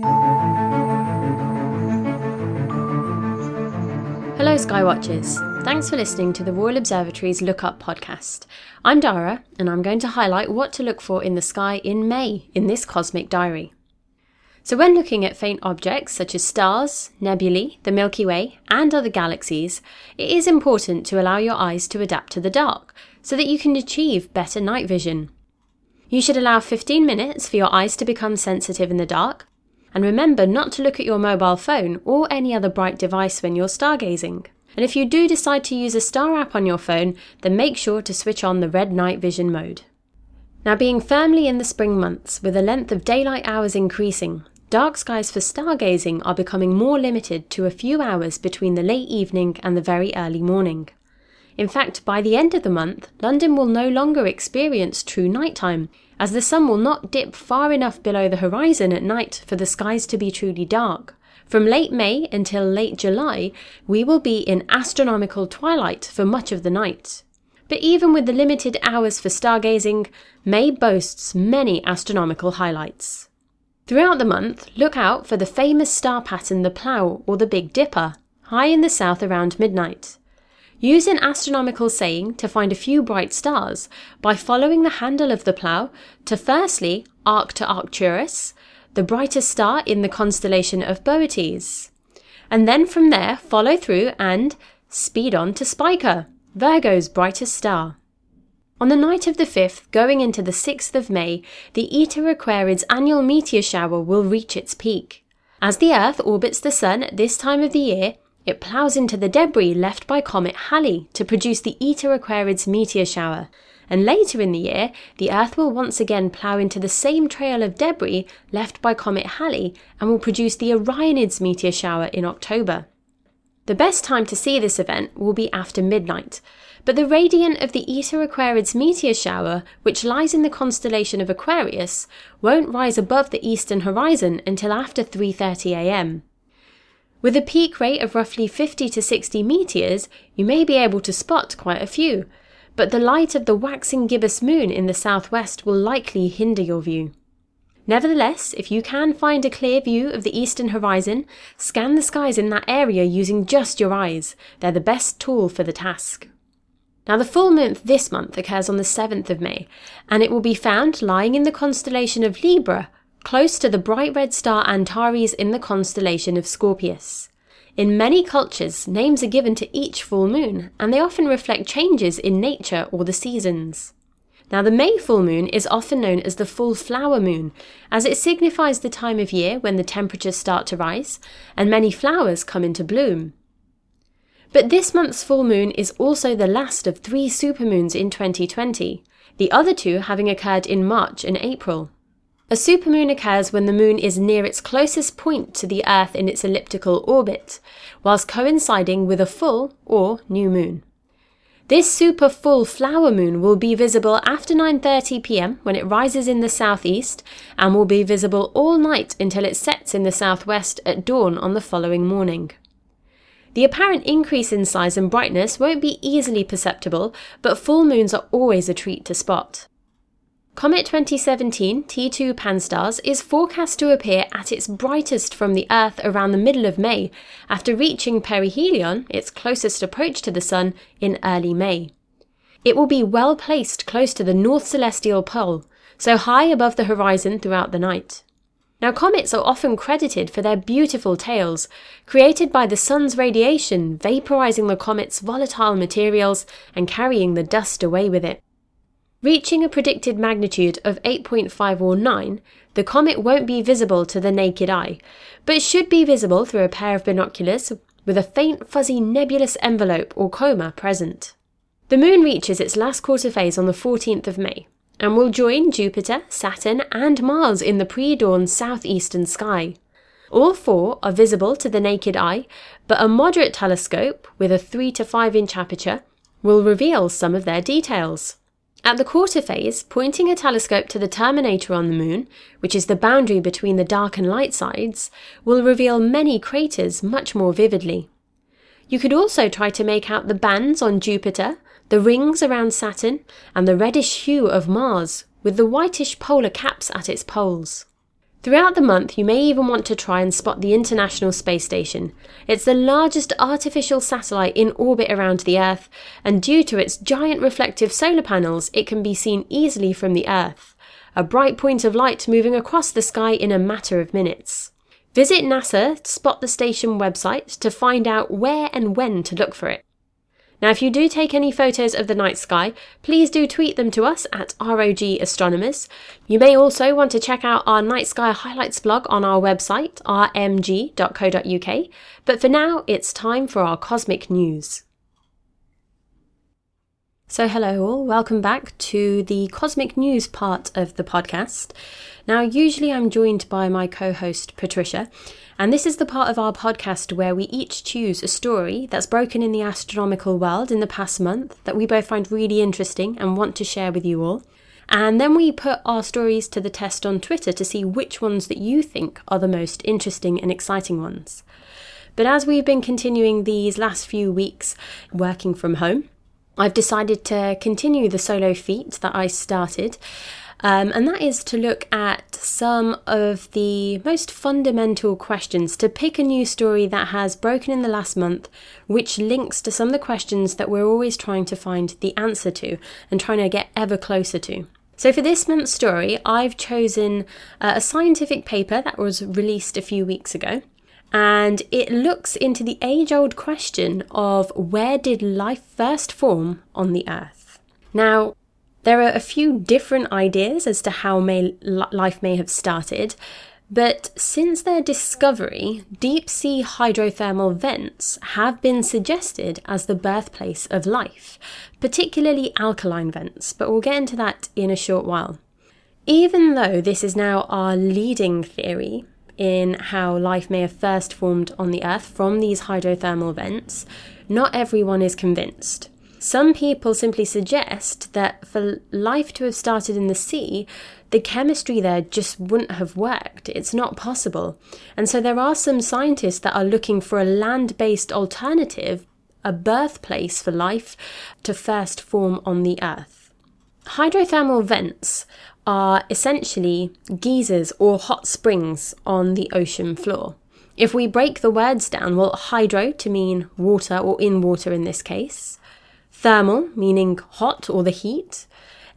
Hello, Skywatchers. Thanks for listening to the Royal Observatory's Look Up podcast. I'm Dara, and I'm going to highlight what to look for in the sky in May in this cosmic diary. So, when looking at faint objects such as stars, nebulae, the Milky Way, and other galaxies, it is important to allow your eyes to adapt to the dark so that you can achieve better night vision. You should allow 15 minutes for your eyes to become sensitive in the dark, and remember not to look at your mobile phone or any other bright device when you're stargazing. And if you do decide to use a star app on your phone, then make sure to switch on the red night vision mode. Now, being firmly in the spring months, with the length of daylight hours increasing, dark skies for stargazing are becoming more limited to a few hours between the late evening and the very early morning. In fact, by the end of the month, London will no longer experience true nighttime, as the sun will not dip far enough below the horizon at night for the skies to be truly dark. From late May until late July, we will be in astronomical twilight for much of the night. But even with the limited hours for stargazing, May boasts many astronomical highlights. Throughout the month, look out for the famous star pattern the Plough or the Big Dipper, high in the south around midnight. Use an astronomical saying to find a few bright stars by following the handle of the plough to firstly arc to Arcturus, the brightest star in the constellation of Boötes, and then from there follow through and speed on to Spica, Virgo's brightest star. On the night of the 5th, going into the 6th of May, the Eta Aquarids annual meteor shower will reach its peak. As the Earth orbits the Sun at this time of the year, it ploughs into the debris left by comet Halley to produce the Eta Aquarids meteor shower. And later in the year, the Earth will once again plough into the same trail of debris left by comet Halley and will produce the Orionids meteor shower in October. The best time to see this event will be after midnight, but the radiant of the Eta Aquarids meteor shower, which lies in the constellation of Aquarius, won't rise above the eastern horizon until after 3:30 a.m. With a peak rate of roughly 50 to 60 meteors, you may be able to spot quite a few, but the light of the waxing gibbous moon in the southwest will likely hinder your view. Nevertheless, if you can find a clear view of the eastern horizon, scan the skies in that area using just your eyes. They're the best tool for the task. Now, the full moon this month occurs on the 7th of May, and it will be found lying in the constellation of Libra, close to the bright red star Antares in the constellation of Scorpius. In many cultures, names are given to each full moon, and they often reflect changes in nature or the seasons. Now, the May full moon is often known as the full flower moon, as it signifies the time of year when the temperatures start to rise and many flowers come into bloom. But this month's full moon is also the last of three supermoons in 2020, the other two having occurred in March and April. A supermoon occurs when the moon is near its closest point to the Earth in its elliptical orbit, whilst coinciding with a full or new moon. This super full flower moon will be visible after 9:30 p.m. when it rises in the southeast and will be visible all night until it sets in the southwest at dawn on the following morning. The apparent increase in size and brightness won't be easily perceptible, but full moons are always a treat to spot. Comet 2017 T2 Pan-STARRS is forecast to appear at its brightest from the Earth around the middle of May, after reaching perihelion, its closest approach to the Sun, in early May. It will be well placed close to the North Celestial Pole, so high above the horizon throughout the night. Now, comets are often credited for their beautiful tails, created by the sun's radiation vaporizing the comet's volatile materials and carrying the dust away with it. Reaching a predicted magnitude of 8.5 or 9, the comet won't be visible to the naked eye, but should be visible through a pair of binoculars with a faint fuzzy nebulous envelope or coma present. The moon reaches its last quarter phase on the 14th of May, and will join Jupiter, Saturn, and Mars in the pre dawn southeastern sky. All four are visible to the naked eye, but a moderate telescope with a 3 to 5 inch aperture will reveal some of their details. At the quarter phase, pointing a telescope to the terminator on the Moon, which is the boundary between the dark and light sides, will reveal many craters much more vividly. You could also try to make out the bands on Jupiter the rings around Saturn, and the reddish hue of Mars, with the whitish polar caps at its poles. Throughout the month, you may even want to try and spot the International Space Station. It's the largest artificial satellite in orbit around the Earth, and due to its giant reflective solar panels, it can be seen easily from the Earth. A bright point of light moving across the sky in a matter of minutes. Visit NASA Spot the Station website to find out where and when to look for it. Now, if you do take any photos of the night sky, please do tweet them to us at ROG Astronomers. You may also want to check out our night sky highlights blog on our website, rmg.co.uk. But for now, it's time for our cosmic news. So, hello all, welcome back to the cosmic news part of the podcast. Now, usually I'm joined by my co host Patricia, and this is the part of our podcast where we each choose a story that's broken in the astronomical world in the past month that we both find really interesting and want to share with you all. And then we put our stories to the test on Twitter to see which ones that you think are the most interesting and exciting ones. But as we've been continuing these last few weeks working from home, I've decided to continue the solo feat that I started, um, and that is to look at some of the most fundamental questions, to pick a new story that has broken in the last month, which links to some of the questions that we're always trying to find the answer to and trying to get ever closer to. So, for this month's story, I've chosen uh, a scientific paper that was released a few weeks ago and it looks into the age old question of where did life first form on the Earth? Now, there are a few different ideas as to how may, life may have started, but since their discovery, deep sea hydrothermal vents have been suggested as the birthplace of life, particularly alkaline vents, but we'll get into that in a short while. Even though this is now our leading theory, in how life may have first formed on the Earth from these hydrothermal vents, not everyone is convinced. Some people simply suggest that for life to have started in the sea, the chemistry there just wouldn't have worked. It's not possible. And so there are some scientists that are looking for a land based alternative, a birthplace for life to first form on the Earth. Hydrothermal vents are essentially geysers or hot springs on the ocean floor. If we break the words down, well, hydro to mean water or in water in this case, thermal meaning hot or the heat,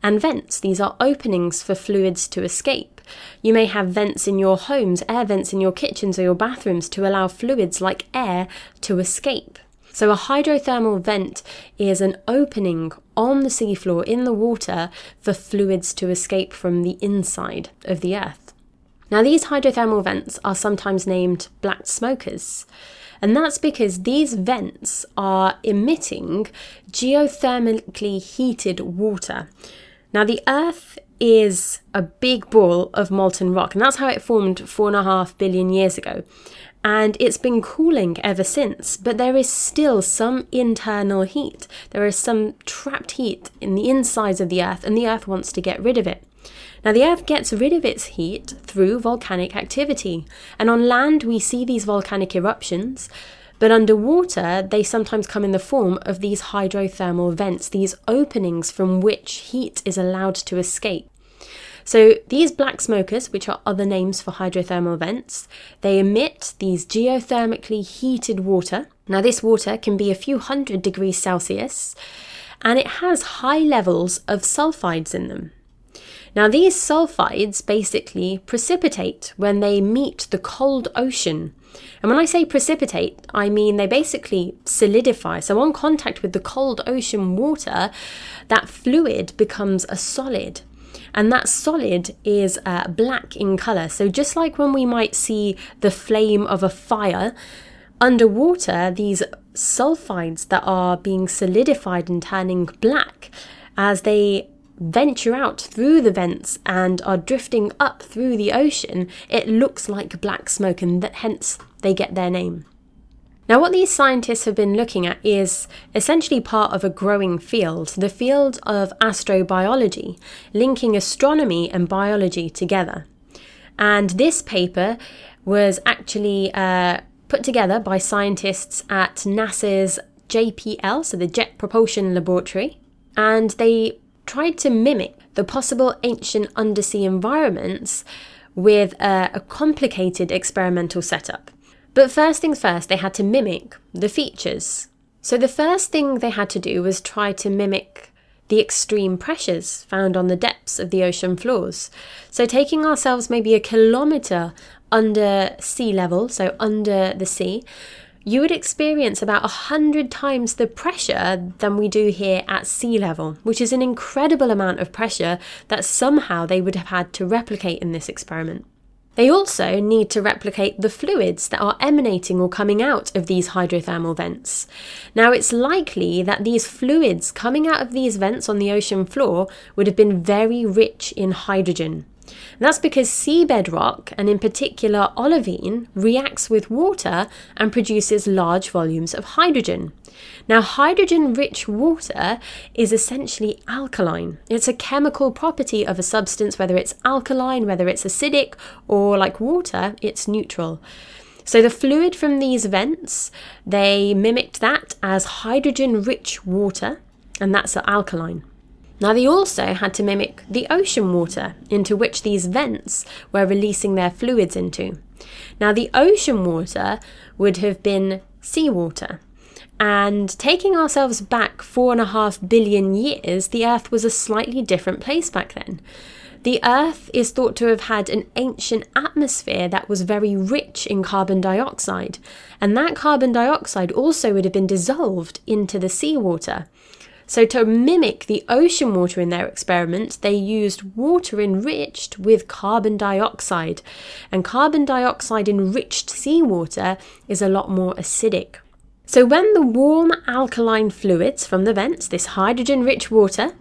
and vents, these are openings for fluids to escape. You may have vents in your homes, air vents in your kitchens or your bathrooms to allow fluids like air to escape. So, a hydrothermal vent is an opening on the seafloor in the water for fluids to escape from the inside of the Earth. Now, these hydrothermal vents are sometimes named black smokers, and that's because these vents are emitting geothermically heated water. Now, the Earth is a big ball of molten rock, and that's how it formed four and a half billion years ago and it's been cooling ever since, but there is still some internal heat. There is some trapped heat in the insides of the Earth, and the Earth wants to get rid of it. Now, the Earth gets rid of its heat through volcanic activity, and on land we see these volcanic eruptions, but underwater they sometimes come in the form of these hydrothermal vents, these openings from which heat is allowed to escape. So these black smokers, which are other names for hydrothermal vents, they emit these geothermically heated water. Now this water can be a few hundred degrees Celsius and it has high levels of sulfides in them. Now, these sulfides basically precipitate when they meet the cold ocean. And when I say precipitate, I mean they basically solidify. So, on contact with the cold ocean water, that fluid becomes a solid and that solid is uh, black in colour. So, just like when we might see the flame of a fire, underwater, these sulfides that are being solidified and turning black as they venture out through the vents and are drifting up through the ocean, it looks like black smoke, and that hence they get their name. Now, what these scientists have been looking at is essentially part of a growing field, the field of astrobiology, linking astronomy and biology together. And this paper was actually uh, put together by scientists at NASA's JPL, so the Jet Propulsion Laboratory, and they tried to mimic the possible ancient undersea environments with a, a complicated experimental setup. But first things first, they had to mimic the features. So the first thing they had to do was try to mimic the extreme pressures found on the depths of the ocean floors. So taking ourselves maybe a kilometre under sea level, so under the sea, you would experience about 100 times the pressure than we do here at sea level, which is an incredible amount of pressure that somehow they would have had to replicate in this experiment. They also need to replicate the fluids that are emanating or coming out of these hydrothermal vents. Now, it's likely that these fluids coming out of these vents on the ocean floor would have been very rich in hydrogen. And that's because seabed rock, and in particular olivine, reacts with water and produces large volumes of hydrogen. Now, hydrogen rich water is essentially alkaline. It's a chemical property of a substance, whether it's alkaline, whether it's acidic, or like water, it's neutral. So the fluid from these vents, they mimicked that as hydrogen rich water, and that's alkaline. Now, they also had to mimic the ocean water into which these vents were releasing their fluids into. Now, the ocean water would have been seawater. And taking ourselves back four and a half billion years, the Earth was a slightly different place back then. The Earth is thought to have had an ancient atmosphere that was very rich in carbon dioxide, and that carbon dioxide also would have been dissolved into the seawater. So, to mimic the ocean water in their experiment, they used water enriched with carbon dioxide. And carbon dioxide enriched seawater is a lot more acidic. So, when the warm alkaline fluids from the vents, this hydrogen rich water,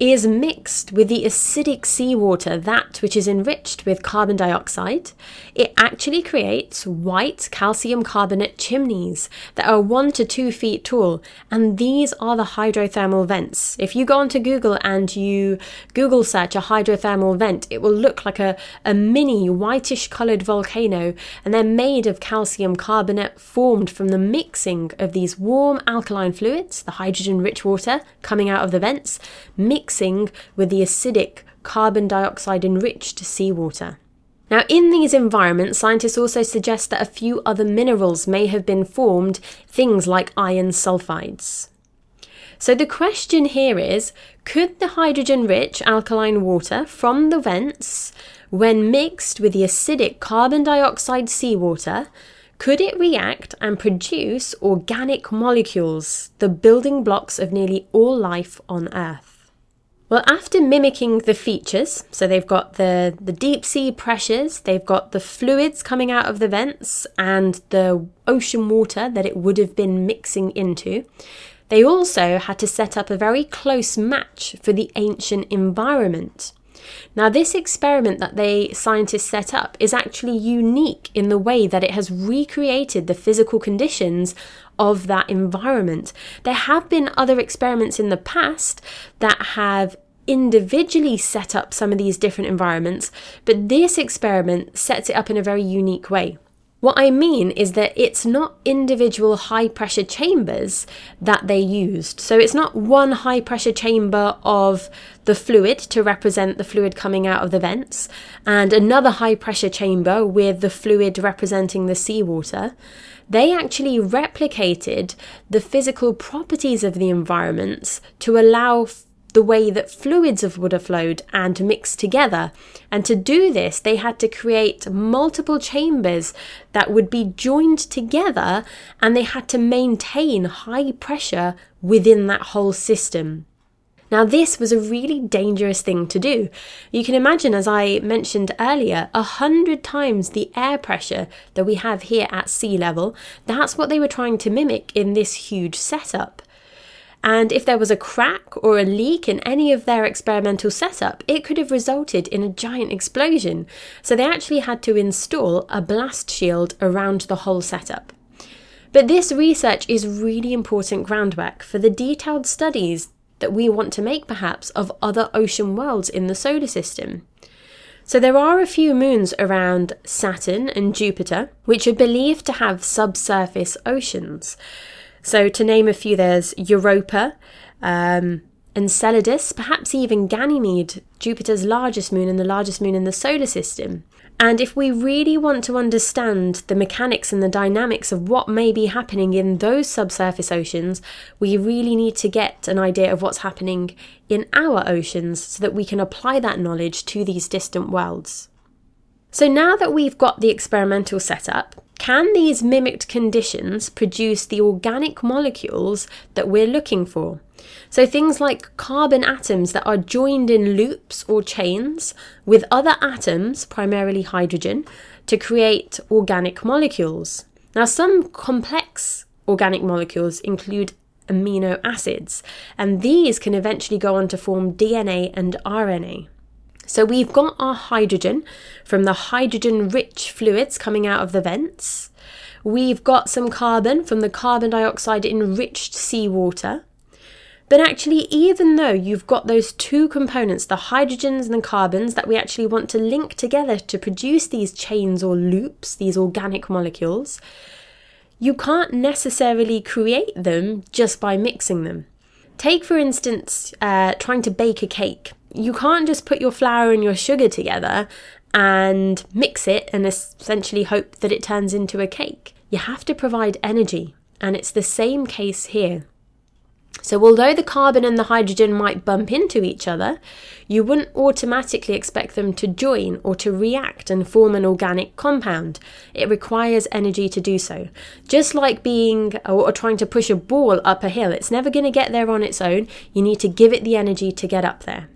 is mixed with the acidic seawater, that which is enriched with carbon dioxide, it actually creates white calcium carbonate chimneys that are one to two feet tall, and these are the hydrothermal vents. If you go onto Google and you Google search a hydrothermal vent, it will look like a, a mini whitish coloured volcano, and they're made of calcium carbonate formed from the mixing of these warm alkaline fluids, the hydrogen rich water coming out of the vents, mixed mixing with the acidic carbon dioxide enriched seawater. Now, in these environments, scientists also suggest that a few other minerals may have been formed, things like iron sulfides. So, the question here is could the hydrogen rich alkaline water from the vents, when mixed with the acidic carbon dioxide seawater, could it react and produce organic molecules, the building blocks of nearly all life on Earth? Well, after mimicking the features, so they've got the, the deep sea pressures, they've got the fluids coming out of the vents, and the ocean water that it would have been mixing into, they also had to set up a very close match for the ancient environment. Now, this experiment that they scientists set up is actually unique in the way that it has recreated the physical conditions of that environment. There have been other experiments in the past that have individually set up some of these different environments, but this experiment sets it up in a very unique way. What I mean is that it's not individual high pressure chambers that they used. So it's not one high pressure chamber of the fluid to represent the fluid coming out of the vents, and another high pressure chamber with the fluid representing the seawater. They actually replicated the physical properties of the environments to allow the way that fluids would have flowed and mixed together. And to do this, they had to create multiple chambers that would be joined together and they had to maintain high pressure within that whole system. Now, this was a really dangerous thing to do. You can imagine, as I mentioned earlier, a hundred times the air pressure that we have here at sea level. That's what they were trying to mimic in this huge setup. And if there was a crack or a leak in any of their experimental setup, it could have resulted in a giant explosion. So they actually had to install a blast shield around the whole setup. But this research is really important groundwork for the detailed studies that we want to make, perhaps, of other ocean worlds in the solar system. So there are a few moons around Saturn and Jupiter, which are believed to have subsurface oceans. So, to name a few, there's Europa, um, Enceladus, perhaps even Ganymede, Jupiter's largest moon and the largest moon in the solar system. And if we really want to understand the mechanics and the dynamics of what may be happening in those subsurface oceans, we really need to get an idea of what's happening in our oceans so that we can apply that knowledge to these distant worlds. So now that we've got the experimental setup, can these mimicked conditions produce the organic molecules that we're looking for? So, things like carbon atoms that are joined in loops or chains with other atoms, primarily hydrogen, to create organic molecules. Now, some complex organic molecules include amino acids, and these can eventually go on to form DNA and RNA. So we've got our hydrogen from the hydrogen rich fluids coming out of the vents. We've got some carbon from the carbon dioxide enriched seawater. But actually, even though you've got those two components, the hydrogens and the carbons, that we actually want to link together to produce these chains or loops, these organic molecules, you can't necessarily create them just by mixing them. Take, for instance, uh, trying to bake a cake you can't just put your flour and your sugar together and mix it and essentially hope that it turns into a cake. You have to provide energy, and it's the same case here. So, although the carbon and the hydrogen might bump into each other, you wouldn't automatically expect them to join or to react and form an organic compound. It requires energy to do so. Just like being or trying to push a ball up a hill, it's never going to get there on its own. You need to give it the energy to get up there.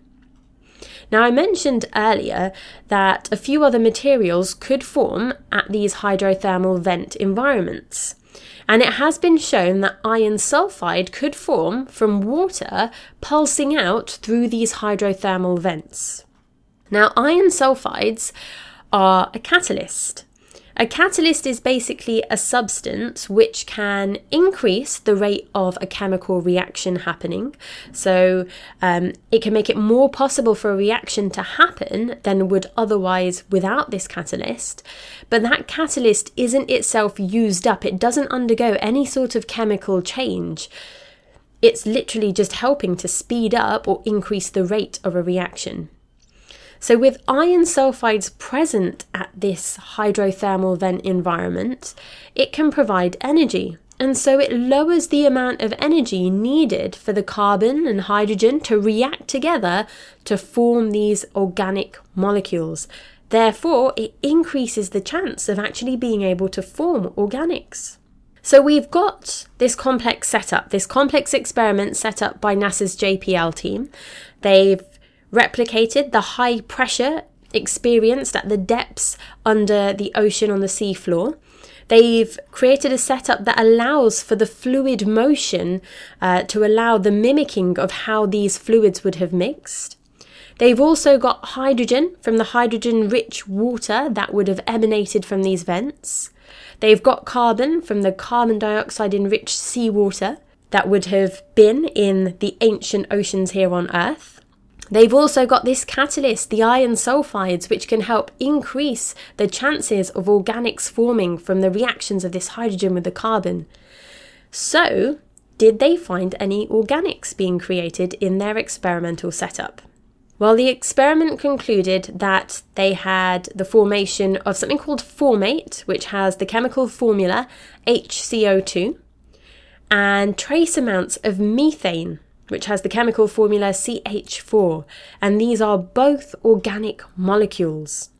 Now, I mentioned earlier that a few other materials could form at these hydrothermal vent environments. And it has been shown that iron sulfide could form from water pulsing out through these hydrothermal vents. Now, iron sulfides are a catalyst. A catalyst is basically a substance which can increase the rate of a chemical reaction happening. So um, it can make it more possible for a reaction to happen than would otherwise without this catalyst. But that catalyst isn't itself used up, it doesn't undergo any sort of chemical change. It's literally just helping to speed up or increase the rate of a reaction. So, with iron sulfides present at this hydrothermal vent environment, it can provide energy. And so it lowers the amount of energy needed for the carbon and hydrogen to react together to form these organic molecules. Therefore, it increases the chance of actually being able to form organics. So we've got this complex setup, this complex experiment set up by NASA's JPL team. They've replicated the high pressure experienced at the depths under the ocean on the seafloor. They've created a setup that allows for the fluid motion uh, to allow the mimicking of how these fluids would have mixed. They've also got hydrogen from the hydrogen rich water that would have emanated from these vents. They've got carbon from the carbon dioxide enriched seawater that would have been in the ancient oceans here on Earth. They've also got this catalyst, the iron sulfides, which can help increase the chances of organics forming from the reactions of this hydrogen with the carbon. So, did they find any organics being created in their experimental setup? Well, the experiment concluded that they had the formation of something called formate, which has the chemical formula HCO2, and trace amounts of methane, which has the chemical formula CH4, and these are both organic molecules.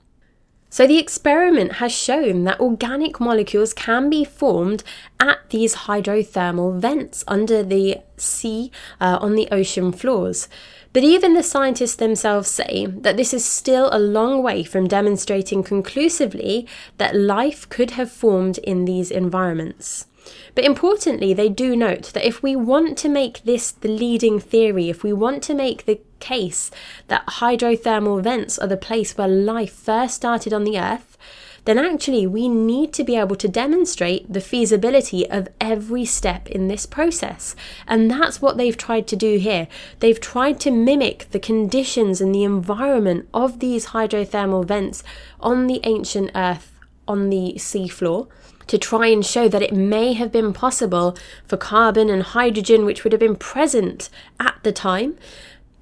So, the experiment has shown that organic molecules can be formed at these hydrothermal vents under the sea uh, on the ocean floors. But even the scientists themselves say that this is still a long way from demonstrating conclusively that life could have formed in these environments. But importantly, they do note that if we want to make this the leading theory, if we want to make the case that hydrothermal vents are the place where life first started on the Earth, then actually we need to be able to demonstrate the feasibility of every step in this process. And that's what they've tried to do here. They've tried to mimic the conditions and the environment of these hydrothermal vents on the ancient Earth on the seafloor to try and show that it may have been possible for carbon and hydrogen, which would have been present at the time,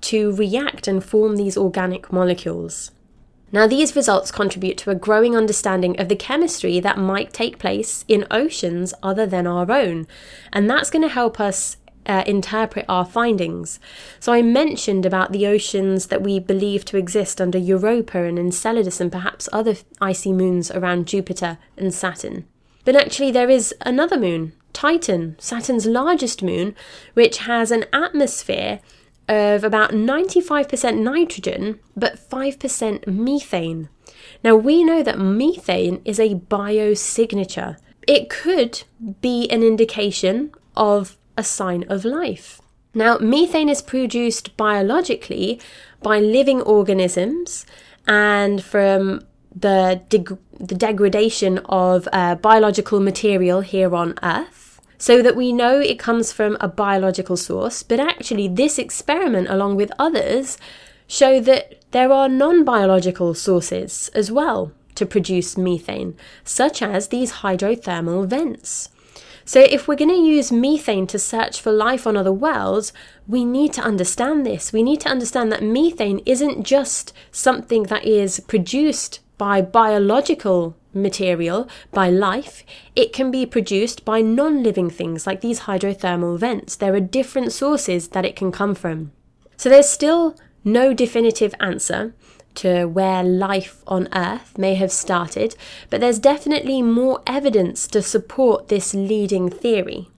to react and form these organic molecules. Now, these results contribute to a growing understanding of the chemistry that might take place in oceans other than our own, and that's going to help us uh, interpret our findings. So, I mentioned about the oceans that we believe to exist under Europa and Enceladus and perhaps other icy moons around Jupiter and Saturn. But actually, there is another moon, Titan, Saturn's largest moon, which has an atmosphere of about 95% nitrogen but 5% methane. Now, we know that methane is a biosignature. It could be an indication of a sign of life. Now, methane is produced biologically by living organisms and from the, deg- the degradation of uh, biological material here on Earth so that we know it comes from a biological source, but actually, this experiment, along with others, show that there are non biological sources as well to produce methane, such as these hydrothermal vents. So, if we're going to use methane to search for life on other worlds, we need to understand this. We need to understand that methane isn't just something that is produced by biological material, by life, it can be produced by non living things like these hydrothermal vents. There are different sources that it can come from. So there's still no definitive answer to where life on Earth may have started, but there's definitely more evidence to support this leading theory.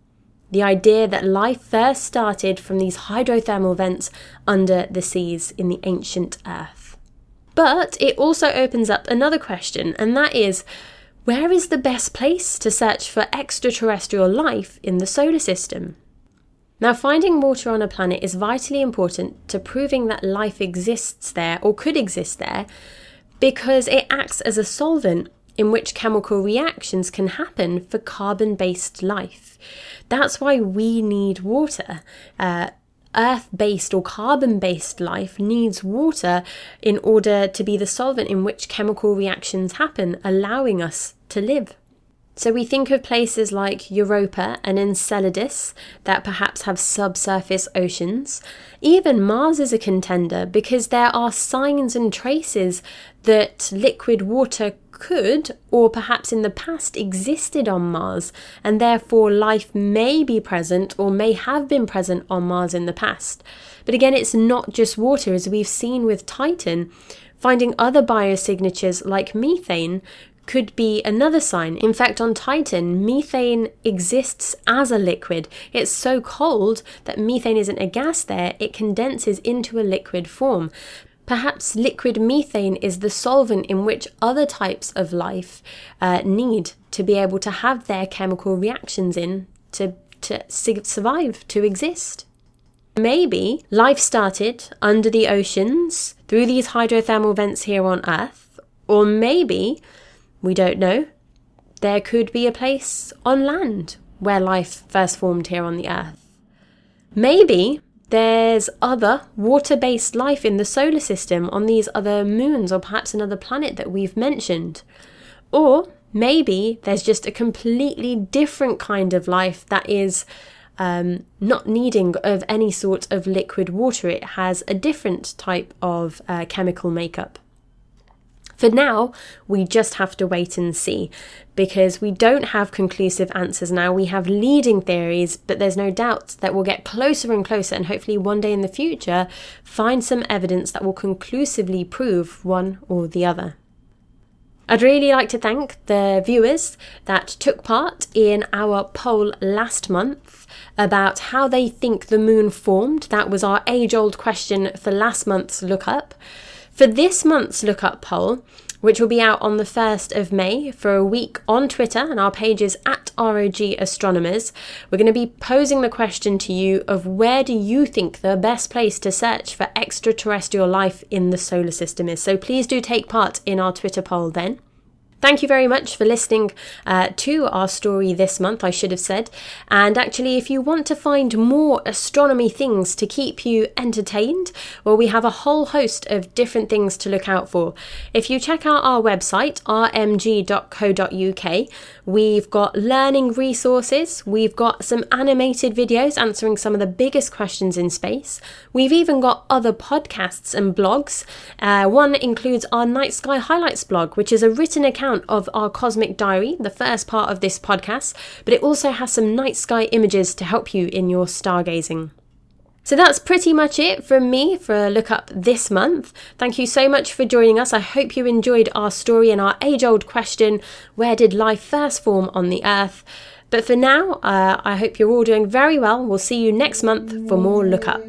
The idea that life first started from these hydrothermal vents under the seas in the ancient Earth. But it also opens up another question, and that is where is the best place to search for extraterrestrial life in the solar system? Now, finding water on a planet is vitally important to proving that life exists there or could exist there because it acts as a solvent in which chemical reactions can happen for carbon based life. That's why we need water. Uh, earth based or carbon based life needs water in order to be the solvent in which chemical reactions happen, allowing us to live. So we think of places like Europa and Enceladus that perhaps have subsurface oceans. Even Mars is a contender because there are signs and traces that liquid water could, or perhaps in the past existed on Mars, and therefore life may be present or may have been present on Mars in the past. But again, it's not just water, as we've seen with Titan. Finding other biosignatures like methane could be another sign. In fact, on Titan, methane exists as a liquid. It's so cold that methane isn't a gas there, it condenses into a liquid form. Perhaps liquid methane is the solvent in which other types of life uh, need to be able to have their chemical reactions in to, to survive, to exist. Maybe life started under the oceans through these hydrothermal vents here on Earth, or maybe, we don't know, there could be a place on land where life first formed here on the Earth. Maybe there's other water based life in the solar system on these other moons or perhaps another planet that we've mentioned. Or maybe there's just a completely different kind of life that is um, not needing of any sort of liquid water. It has a different type of uh, chemical makeup. For now, we just have to wait and see because we don't have conclusive answers now. We have leading theories, but there's no doubt that we'll get closer and closer and hopefully one day in the future find some evidence that will conclusively prove one or the other. I'd really like to thank the viewers that took part in our poll last month about how they think the moon formed. That was our age old question for last month's lookup. For this month's lookup poll, which will be out on the 1st of May for a week on Twitter and our pages at ROG Astronomers, we're going to be posing the question to you of where do you think the best place to search for extraterrestrial life in the solar system is. So please do take part in our Twitter poll then. Thank you very much for listening uh, to our story this month, I should have said. And actually, if you want to find more astronomy things to keep you entertained, well, we have a whole host of different things to look out for. If you check out our website, rmg.co.uk, we've got learning resources, we've got some animated videos answering some of the biggest questions in space, we've even got other podcasts and blogs. Uh, one includes our Night Sky Highlights blog, which is a written account account of our cosmic diary, the first part of this podcast, but it also has some night sky images to help you in your stargazing. So that's pretty much it from me for a look up this month. Thank you so much for joining us. I hope you enjoyed our story and our age old question where did life first form on the Earth? But for now, uh, I hope you're all doing very well. We'll see you next month for more Look Up.